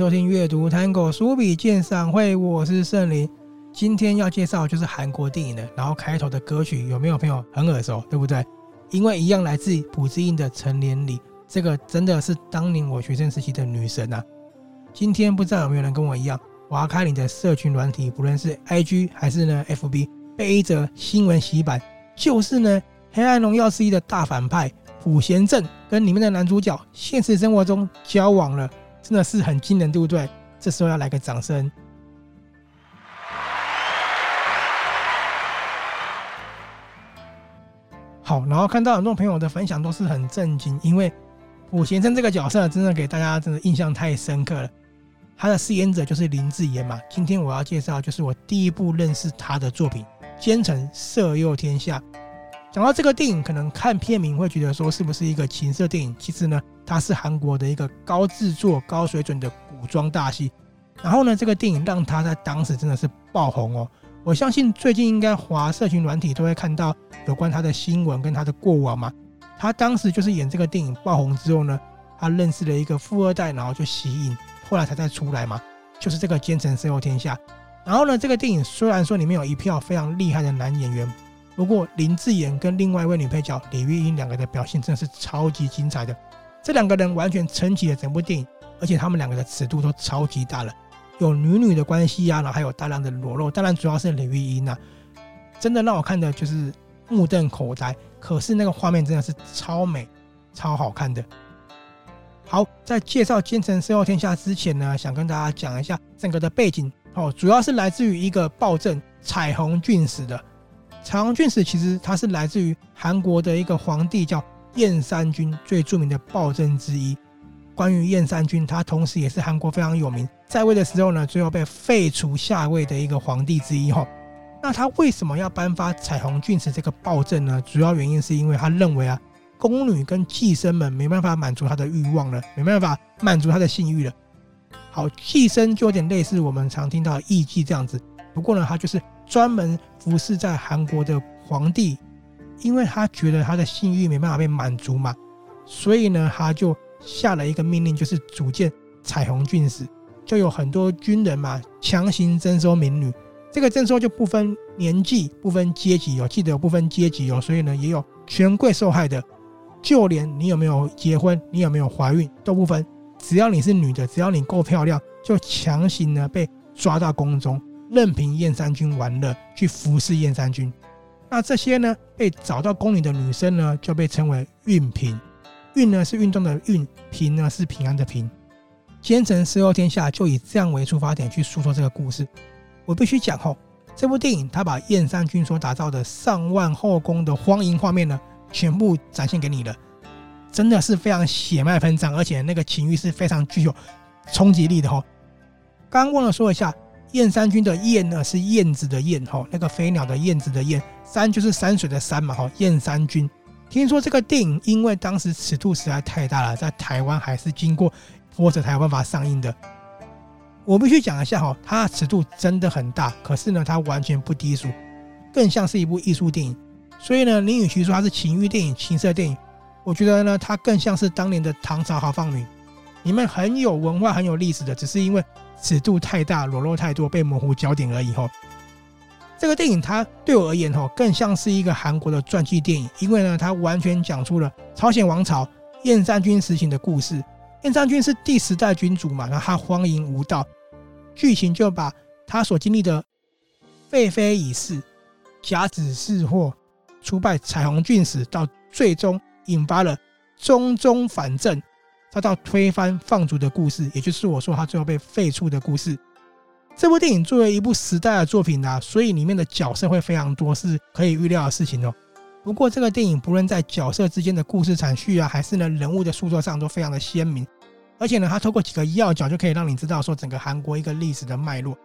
收听阅读 Tango 书笔鉴赏会，我是圣灵。今天要介绍就是韩国电影的，然后开头的歌曲有没有朋友很耳熟，对不对？因为一样来自朴智英的《成年礼》，这个真的是当年我学生时期的女神啊。今天不知道有没有人跟我一样，滑开你的社群软体，不论是 IG 还是呢 FB，被一则新闻洗版，就是呢《黑暗荣耀》之一的大反派朴贤正跟里面的男主角现实生活中交往了。真的是很惊人，对不对？这时候要来个掌声。好，然后看到很多朋友的分享都是很震惊，因为朴贤生这个角色真的给大家真的印象太深刻了。他的饰演者就是林智妍嘛。今天我要介绍就是我第一部认识他的作品《奸臣色诱天下》。讲到这个电影，可能看片名会觉得说是不是一个情色电影？其实呢，它是韩国的一个高制作、高水准的古装大戏。然后呢，这个电影让他在当时真的是爆红哦。我相信最近应该华社群软体都会看到有关他的新闻跟他的过往嘛。他当时就是演这个电影爆红之后呢，他认识了一个富二代，然后就吸引，后来才再出来嘛，就是这个奸臣色诱天下。然后呢，这个电影虽然说里面有一票非常厉害的男演员。不过林志妍跟另外一位女配角李玉英两个的表现真的是超级精彩的，这两个人完全撑起了整部电影，而且他们两个的尺度都超级大了，有女女的关系啊，然后还有大量的裸露，当然主要是李玉英啊，真的让我看的就是目瞪口呆。可是那个画面真的是超美、超好看的。好，在介绍《奸臣色后天下》之前呢，想跟大家讲一下整个的背景哦，主要是来自于一个暴政彩虹郡史的。彩虹郡史其实它是来自于韩国的一个皇帝叫燕山君，最著名的暴政之一。关于燕山君，他同时也是韩国非常有名，在位的时候呢，最后被废除下位的一个皇帝之一。哈，那他为什么要颁发彩虹郡史这个暴政呢？主要原因是因为他认为啊，宫女跟妓生们没办法满足他的欲望了，没办法满足他的性欲了。好，妓生就有点类似我们常听到的艺妓这样子。不过呢，他就是专门服侍在韩国的皇帝，因为他觉得他的性欲没办法被满足嘛，所以呢，他就下了一个命令，就是组建彩虹郡史，就有很多军人嘛，强行征收民女。这个征收就不分年纪、不分阶级哦，记得有不分阶级哦，所以呢，也有权贵受害的，就连你有没有结婚、你有没有怀孕都不分，只要你是女的，只要你够漂亮，就强行呢被抓到宫中。任凭燕山君玩乐，去服侍燕山君。那这些呢，被找到宫里的女生呢，就被称为运嫔。运呢是运动的运，嫔呢是平安的平。奸臣色诱天下就以这样为出发点去诉说这个故事。我必须讲吼，这部电影它把燕山君所打造的上万后宫的荒淫画面呢，全部展现给你了，真的是非常血脉喷张，而且那个情欲是非常具有冲击力的吼。刚刚忘了说一下。燕山君的燕呢是燕子的燕哈，那个飞鸟的燕子的燕，山就是山水的山嘛哈。燕山君，听说这个电影因为当时尺度实在太大了，在台湾还是经过波折才有办法上映的。我必须讲一下哈，它的尺度真的很大，可是呢，它完全不低俗，更像是一部艺术电影。所以呢，你与其说它是情欲电影、情色电影，我觉得呢，它更像是当年的唐朝豪放女，你们很有文化、很有历史的，只是因为。尺度太大，裸露太多，被模糊焦点而已。吼，这个电影它对我而言，吼，更像是一个韩国的传记电影，因为呢，它完全讲出了朝鲜王朝燕山君时期的故事。燕山君是第十代君主嘛，然后他荒淫无道，剧情就把他所经历的废妃已逝、甲子试货、出败彩虹郡史，到最终引发了中宗反正。遭到推翻放逐的故事，也就是我说他最后被废黜的故事。这部电影作为一部时代的作品啊，所以里面的角色会非常多，是可以预料的事情哦。不过这个电影不论在角色之间的故事阐叙啊，还是呢人物的塑造上，都非常的鲜明。而且呢，它透过几个要角就可以让你知道说整个韩国一个历史的脉络。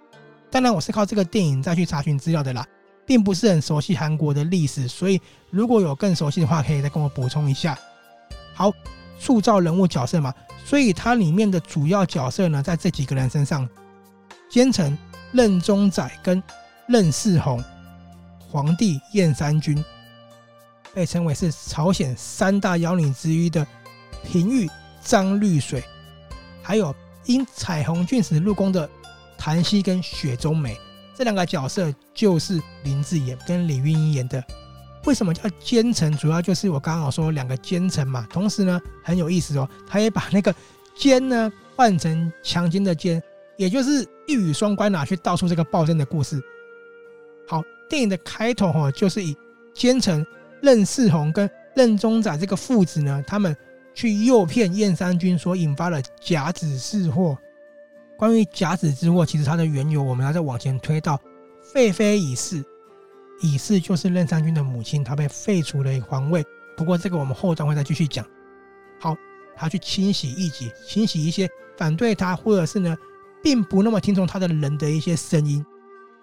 当然，我是靠这个电影再去查询资料的啦，并不是很熟悉韩国的历史，所以如果有更熟悉的话，可以再跟我补充一下。好。塑造人物角色嘛，所以它里面的主要角色呢，在这几个人身上，奸臣任宗载跟任世宏，皇帝燕山君，被称为是朝鲜三大妖女之一的平玉张绿水，还有因彩虹郡使入宫的檀溪跟雪中梅这两个角色，就是林志妍跟李云英演的。为什么叫奸臣？主要就是我刚刚说两个奸臣嘛。同时呢，很有意思哦，他也把那个奸呢换成强奸的奸，也就是一语双关拿去道出这个暴政的故事。好，电影的开头哈，就是以奸臣任世宏跟任宗宰这个父子呢，他们去诱骗燕三军，所引发了甲子事祸。关于甲子之祸，其实它的缘由，我们要再往前推到废妃已逝。乙氏就是任三军的母亲，她被废除了皇位。不过这个我们后段会再继续讲。好，他去清洗异己，清洗一些反对他或者是呢，并不那么听从他的人的一些声音，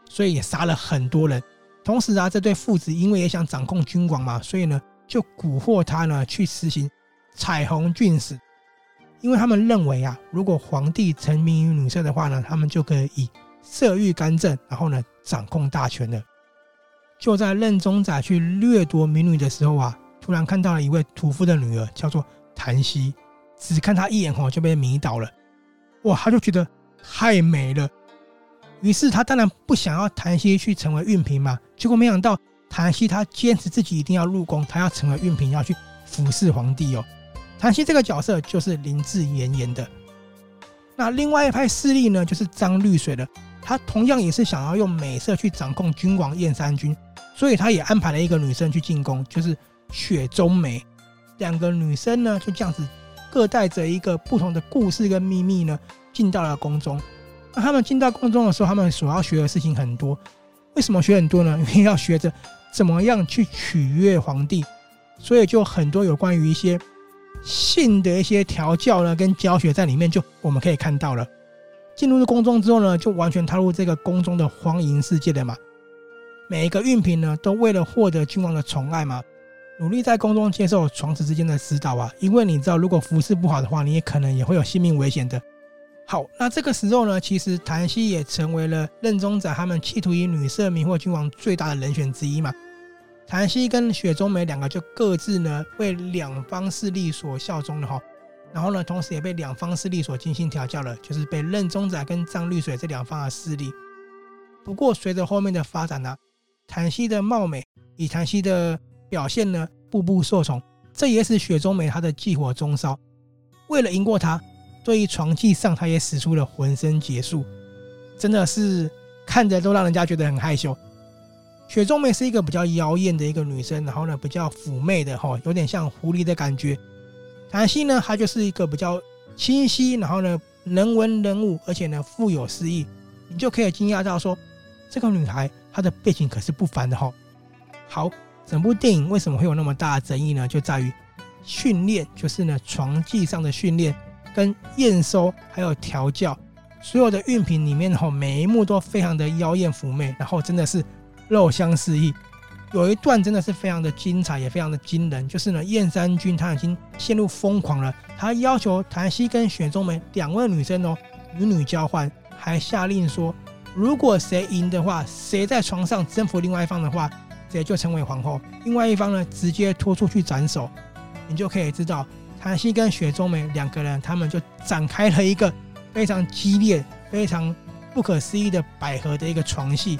所以也杀了很多人。同时啊，这对父子因为也想掌控君王嘛，所以呢，就蛊惑他呢去实行彩虹郡使，因为他们认为啊，如果皇帝沉迷于女色的话呢，他们就可以以色欲干政，然后呢掌控大权了。就在任宗宰去掠夺民女的时候啊，突然看到了一位屠夫的女儿，叫做檀溪，只看她一眼吼就被迷倒了。哇，他就觉得太美了，于是他当然不想要檀溪去成为韵嫔嘛。结果没想到檀溪他坚持自己一定要入宫，他要成为韵嫔，要去服侍皇帝哦。檀溪这个角色就是林志妍演的。那另外一派势力呢，就是张绿水的，他同样也是想要用美色去掌控君王燕山君。所以他也安排了一个女生去进宫，就是雪中梅。两个女生呢，就这样子各带着一个不同的故事跟秘密呢，进到了宫中。那他们进到宫中的时候，他们所要学的事情很多。为什么学很多呢？因为要学着怎么样去取悦皇帝，所以就很多有关于一些性的一些调教呢，跟教学在里面，就我们可以看到了。进入了宫中之后呢，就完全踏入这个宫中的荒淫世界的嘛。每一个孕嫔呢，都为了获得君王的宠爱嘛，努力在宫中接受床笫之间的指导啊。因为你知道，如果服侍不好的话，你也可能也会有性命危险的。好，那这个时候呢，其实檀溪也成为了任宗宰他们企图以女色迷惑君王最大的人选之一嘛。檀溪跟雪中梅两个就各自呢为两方势力所效忠了哈，然后呢，同时也被两方势力所精心调教了，就是被任宗宰跟张绿水这两方的势力。不过随着后面的发展呢、檀溪的貌美，以檀溪的表现呢，步步受宠，这也使雪中梅她的忌火中烧。为了赢过他，对于床技上，他也使出了浑身解数，真的是看着都让人家觉得很害羞。雪中梅是一个比较妖艳的一个女生，然后呢，比较妩媚的哈，有点像狐狸的感觉。檀溪呢，她就是一个比较清晰，然后呢，能文能武，而且呢，富有诗意，你就可以惊讶到说，这个女孩。他的背景可是不凡的哈。好，整部电影为什么会有那么大的争议呢？就在于训练，就是呢床技上的训练跟验收，还有调教，所有的运品里面哈，每一幕都非常的妖艳妩媚，然后真的是肉香四溢。有一段真的是非常的精彩，也非常的惊人，就是呢燕山君他已经陷入疯狂了，他要求檀溪跟雪中梅两位女生哦，女女交换，还下令说。如果谁赢的话，谁在床上征服另外一方的话，谁就成为皇后。另外一方呢，直接拖出去斩首。你就可以知道，檀溪跟雪中梅两个人，他们就展开了一个非常激烈、非常不可思议的百合的一个床戏。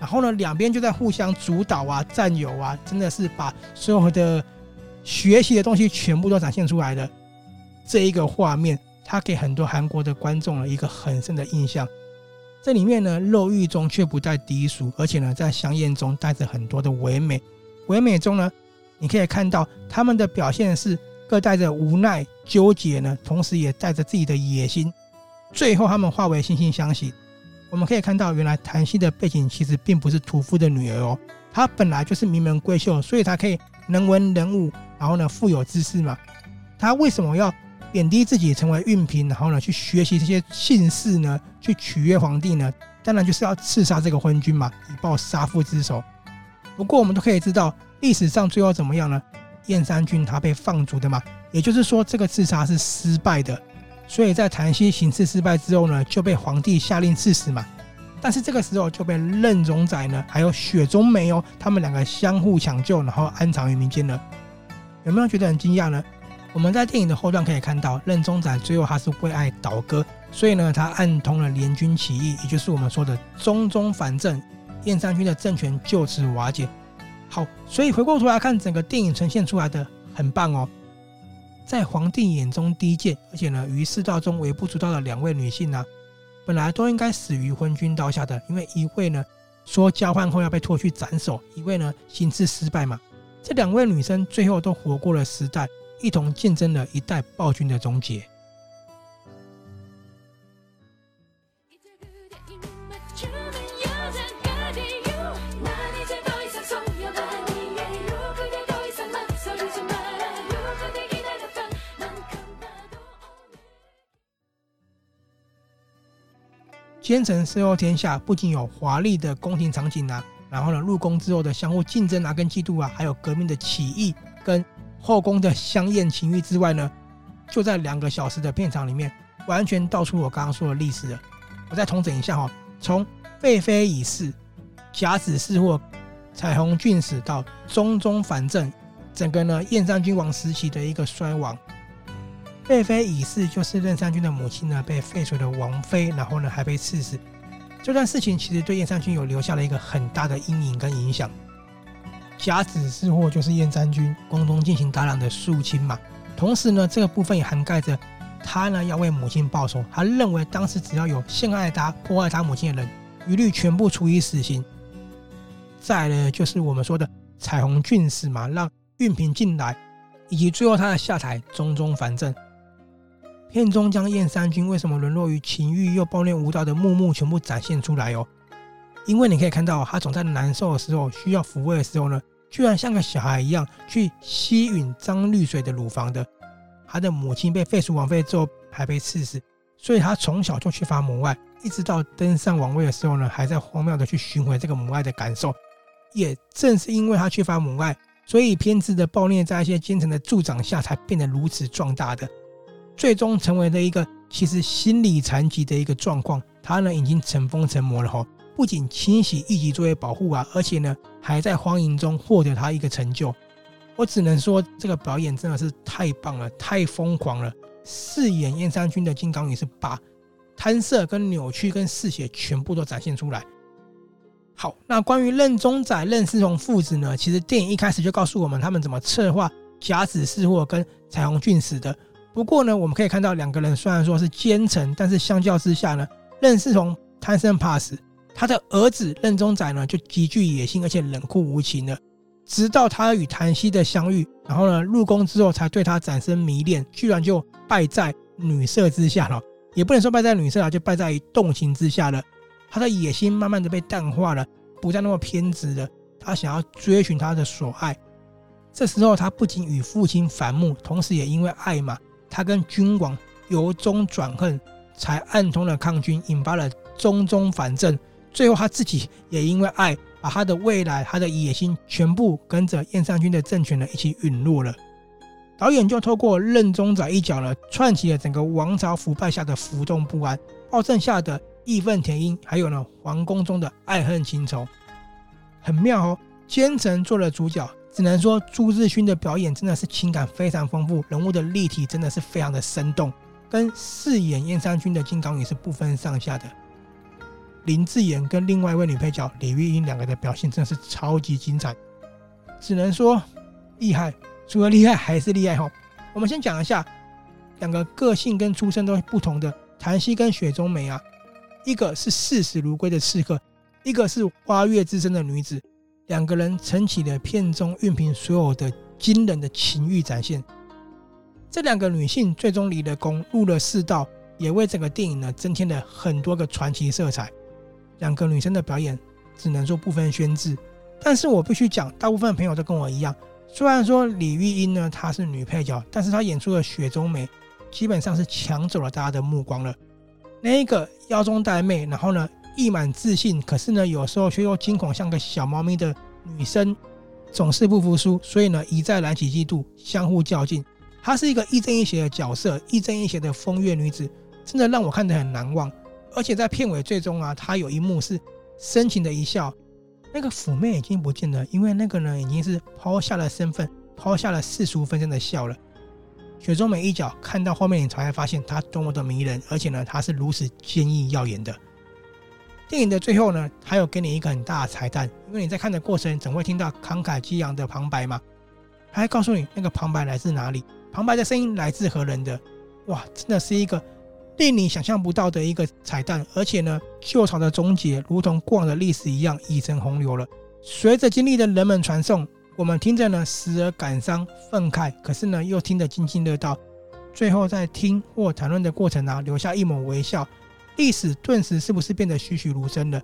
然后呢，两边就在互相主导啊、占有啊，真的是把所有的学习的东西全部都展现出来的。这一个画面，它给很多韩国的观众了一个很深的印象。这里面呢，肉欲中却不带低俗，而且呢，在香艳中带着很多的唯美。唯美中呢，你可以看到他们的表现是各带着无奈、纠结呢，同时也带着自己的野心。最后，他们化为惺惺相惜。我们可以看到，原来檀溪的背景其实并不是屠夫的女儿哦，她本来就是名门闺秀，所以她可以能文能武，然后呢，富有知识嘛。她为什么要？贬低自己成为运嫔，然后呢，去学习这些姓氏呢，去取悦皇帝呢，当然就是要刺杀这个昏君嘛，以报杀父之仇。不过我们都可以知道，历史上最后怎么样呢？燕三军他被放逐的嘛，也就是说这个刺杀是失败的。所以在檀溪行刺失败之后呢，就被皇帝下令赐死嘛。但是这个时候就被任宗载呢，还有雪中梅哦，他们两个相互抢救，然后安藏于民间了。有没有觉得很惊讶呢？我们在电影的后段可以看到，任宗载最后他是为爱倒戈，所以呢，他暗通了联军起义，也就是我们说的中宗反正，燕山军的政权就此瓦解。好，所以回过头来看，整个电影呈现出来的很棒哦。在皇帝眼中低贱，而且呢，于世道中微不足道的两位女性呢、啊，本来都应该死于昏君刀下的，因为一位呢说交换后要被拖去斩首，一位呢行刺失败嘛。这两位女生最后都活过了时代，一同见证了一代暴君的终结。奸臣色诱天下，不仅有华丽的宫廷场景啊，然后呢，入宫之后的相互竞争啊，跟嫉妒啊，还有革命的起义，跟后宫的香艳情欲之外呢，就在两个小时的片场里面，完全道出我刚刚说的历史了。我再重整一下哈，从废妃已逝、甲子试祸、彩虹郡死到中宗反正，整个呢燕山君王时期的一个衰亡。废妃已逝，就是任三君的母亲呢，被废除的王妃，然后呢还被赐死。这段事情其实对燕山君有留下了一个很大的阴影跟影响。甲子试祸就是燕山君宫中进行大量的肃清嘛，同时呢这个部分也涵盖着他呢要为母亲报仇。他认为当时只要有陷害他、破坏他母亲的人，一律全部处以死刑。再呢就是我们说的彩虹郡死嘛，让运平进来，以及最后他的下台中宗反正。片中将燕山君为什么沦落于情欲又暴虐无道的幕幕全部展现出来哦，因为你可以看到他总在难受的时候需要抚慰的时候呢，居然像个小孩一样去吸吮张绿水的乳房的。他的母亲被废除王妃之后还被赐死，所以他从小就缺乏母爱，一直到登上王位的时候呢，还在荒谬的去寻回这个母爱的感受。也正是因为他缺乏母爱，所以偏执的暴虐在一些奸臣的助长下才变得如此壮大的。最终成为了一个其实心理残疾的一个状况，他呢已经成疯成魔了哈，不仅清洗一级作业保护啊，而且呢还在荒淫中获得他一个成就。我只能说这个表演真的是太棒了，太疯狂了。饰演燕山君的金刚女是把贪色跟扭曲跟嗜血全部都展现出来。好，那关于任宗宰、任思彤父子呢，其实电影一开始就告诉我们他们怎么策划甲子试祸跟彩虹郡死的。不过呢，我们可以看到两个人虽然说是奸臣，但是相较之下呢，任思彤贪生怕死，他的儿子任宗宰呢就极具野心，而且冷酷无情的。直到他与檀溪的相遇，然后呢入宫之后才对他产生迷恋，居然就败在女色之下了。也不能说败在女色啊，就败在于动情之下了。他的野心慢慢的被淡化了，不再那么偏执了。他想要追寻他的所爱。这时候他不仅与父亲反目，同时也因为爱嘛。他跟君王由衷转恨，才暗通了抗军，引发了中宗反正。最后他自己也因为爱，把他的未来、他的野心全部跟着燕山君的政权呢一起陨落了。导演就透过任宗宰一角呢，串起了整个王朝腐败下的浮动不安、暴政下的义愤填膺，还有呢皇宫中的爱恨情仇，很妙哦。奸臣做了主角。只能说朱智勋的表演真的是情感非常丰富，人物的立体真的是非常的生动，跟饰演燕山君的金刚女是不分上下的。林志妍跟另外一位女配角李玉英两个的表现真的是超级精彩，只能说厉害，除了厉害还是厉害哈。我们先讲一下两个个性跟出身都不同的檀溪跟雪中梅啊，一个是视死如归的刺客，一个是花月之身的女子。两个人撑起了片中运平所有的惊人的情欲展现。这两个女性最终离了宫，入了世道，也为整个电影呢增添了很多个传奇色彩。两个女生的表演只能说不分轩輊，但是我必须讲，大部分朋友都跟我一样，虽然说李玉英呢她是女配角，但是她演出的雪中梅基本上是抢走了大家的目光了。那一个腰中带妹，然后呢，溢满自信，可是呢，有时候却又惊恐，像个小猫咪的女生，总是不服输，所以呢，一再燃起嫉妒，相互较劲。她是一个亦正亦邪的角色，亦正亦邪的风月女子，真的让我看得很难忘。而且在片尾最终啊，他有一幕是深情的一笑，那个妩媚已经不见了，因为那个人已经是抛下了身份，抛下了世俗纷争的笑了。雪中梅一角，看到后面你才发现它多么的迷人，而且呢，它是如此坚毅耀眼的。电影的最后呢，还有给你一个很大的彩蛋，因为你在看的过程总会听到慷慨激昂的旁白嘛，他还告诉你那个旁白来自哪里，旁白的声音来自何人的。哇，真的是一个令你想象不到的一个彩蛋，而且呢，旧朝的终结如同过往的历史一样已成洪流了。随着经历的人们传颂，我们听着呢，时而感伤愤慨，可是呢，又听得津津乐道。最后在听或谈论的过程啊，留下一抹微笑，历史顿时是不是变得栩栩如生了？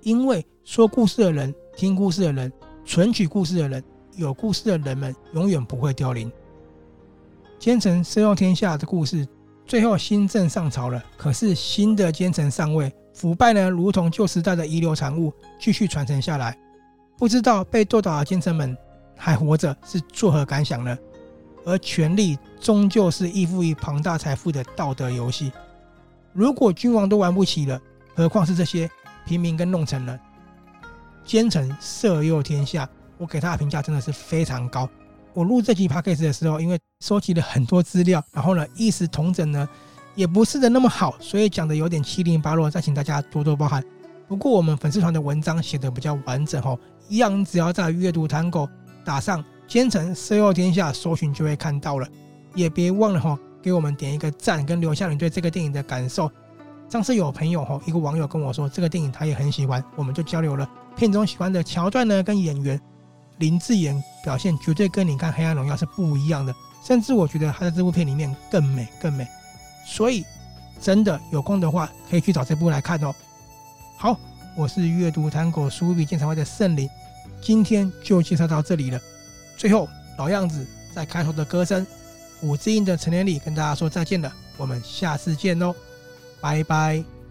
因为说故事的人、听故事的人、存取故事的人、有故事的人们，永远不会凋零。奸臣色诱天下的故事，最后新政上朝了。可是新的奸臣上位，腐败呢，如同旧时代的遗留产物，继续传承下来。不知道被斗倒的奸臣们还活着是作何感想呢？而权力终究是依附于庞大财富的道德游戏。如果君王都玩不起了，何况是这些平民跟弄臣人？奸臣色诱天下，我给他的评价真的是非常高。我录这集 podcast 的时候，因为收集了很多资料，然后呢，一时同整呢也不是的那么好，所以讲的有点七零八落，再请大家多多包涵。不过我们粉丝团的文章写的比较完整哦，一样，只要在阅读 Tango 打上“奸臣色诱天下”搜寻就会看到了。也别忘了哈，给我们点一个赞，跟留下你对这个电影的感受。上次有朋友哈，一个网友跟我说，这个电影他也很喜欢，我们就交流了片中喜欢的桥段呢，跟演员。林志妍表现绝对跟你看《黑暗荣耀》是不一样的，甚至我觉得他在这部片里面更美更美，所以真的有空的话可以去找这部来看哦。好，我是阅读糖果书比鉴赏会的圣灵，今天就介绍到这里了。最后老样子，在开头的歌声，五字音的成年礼跟大家说再见了，我们下次见喽，拜拜。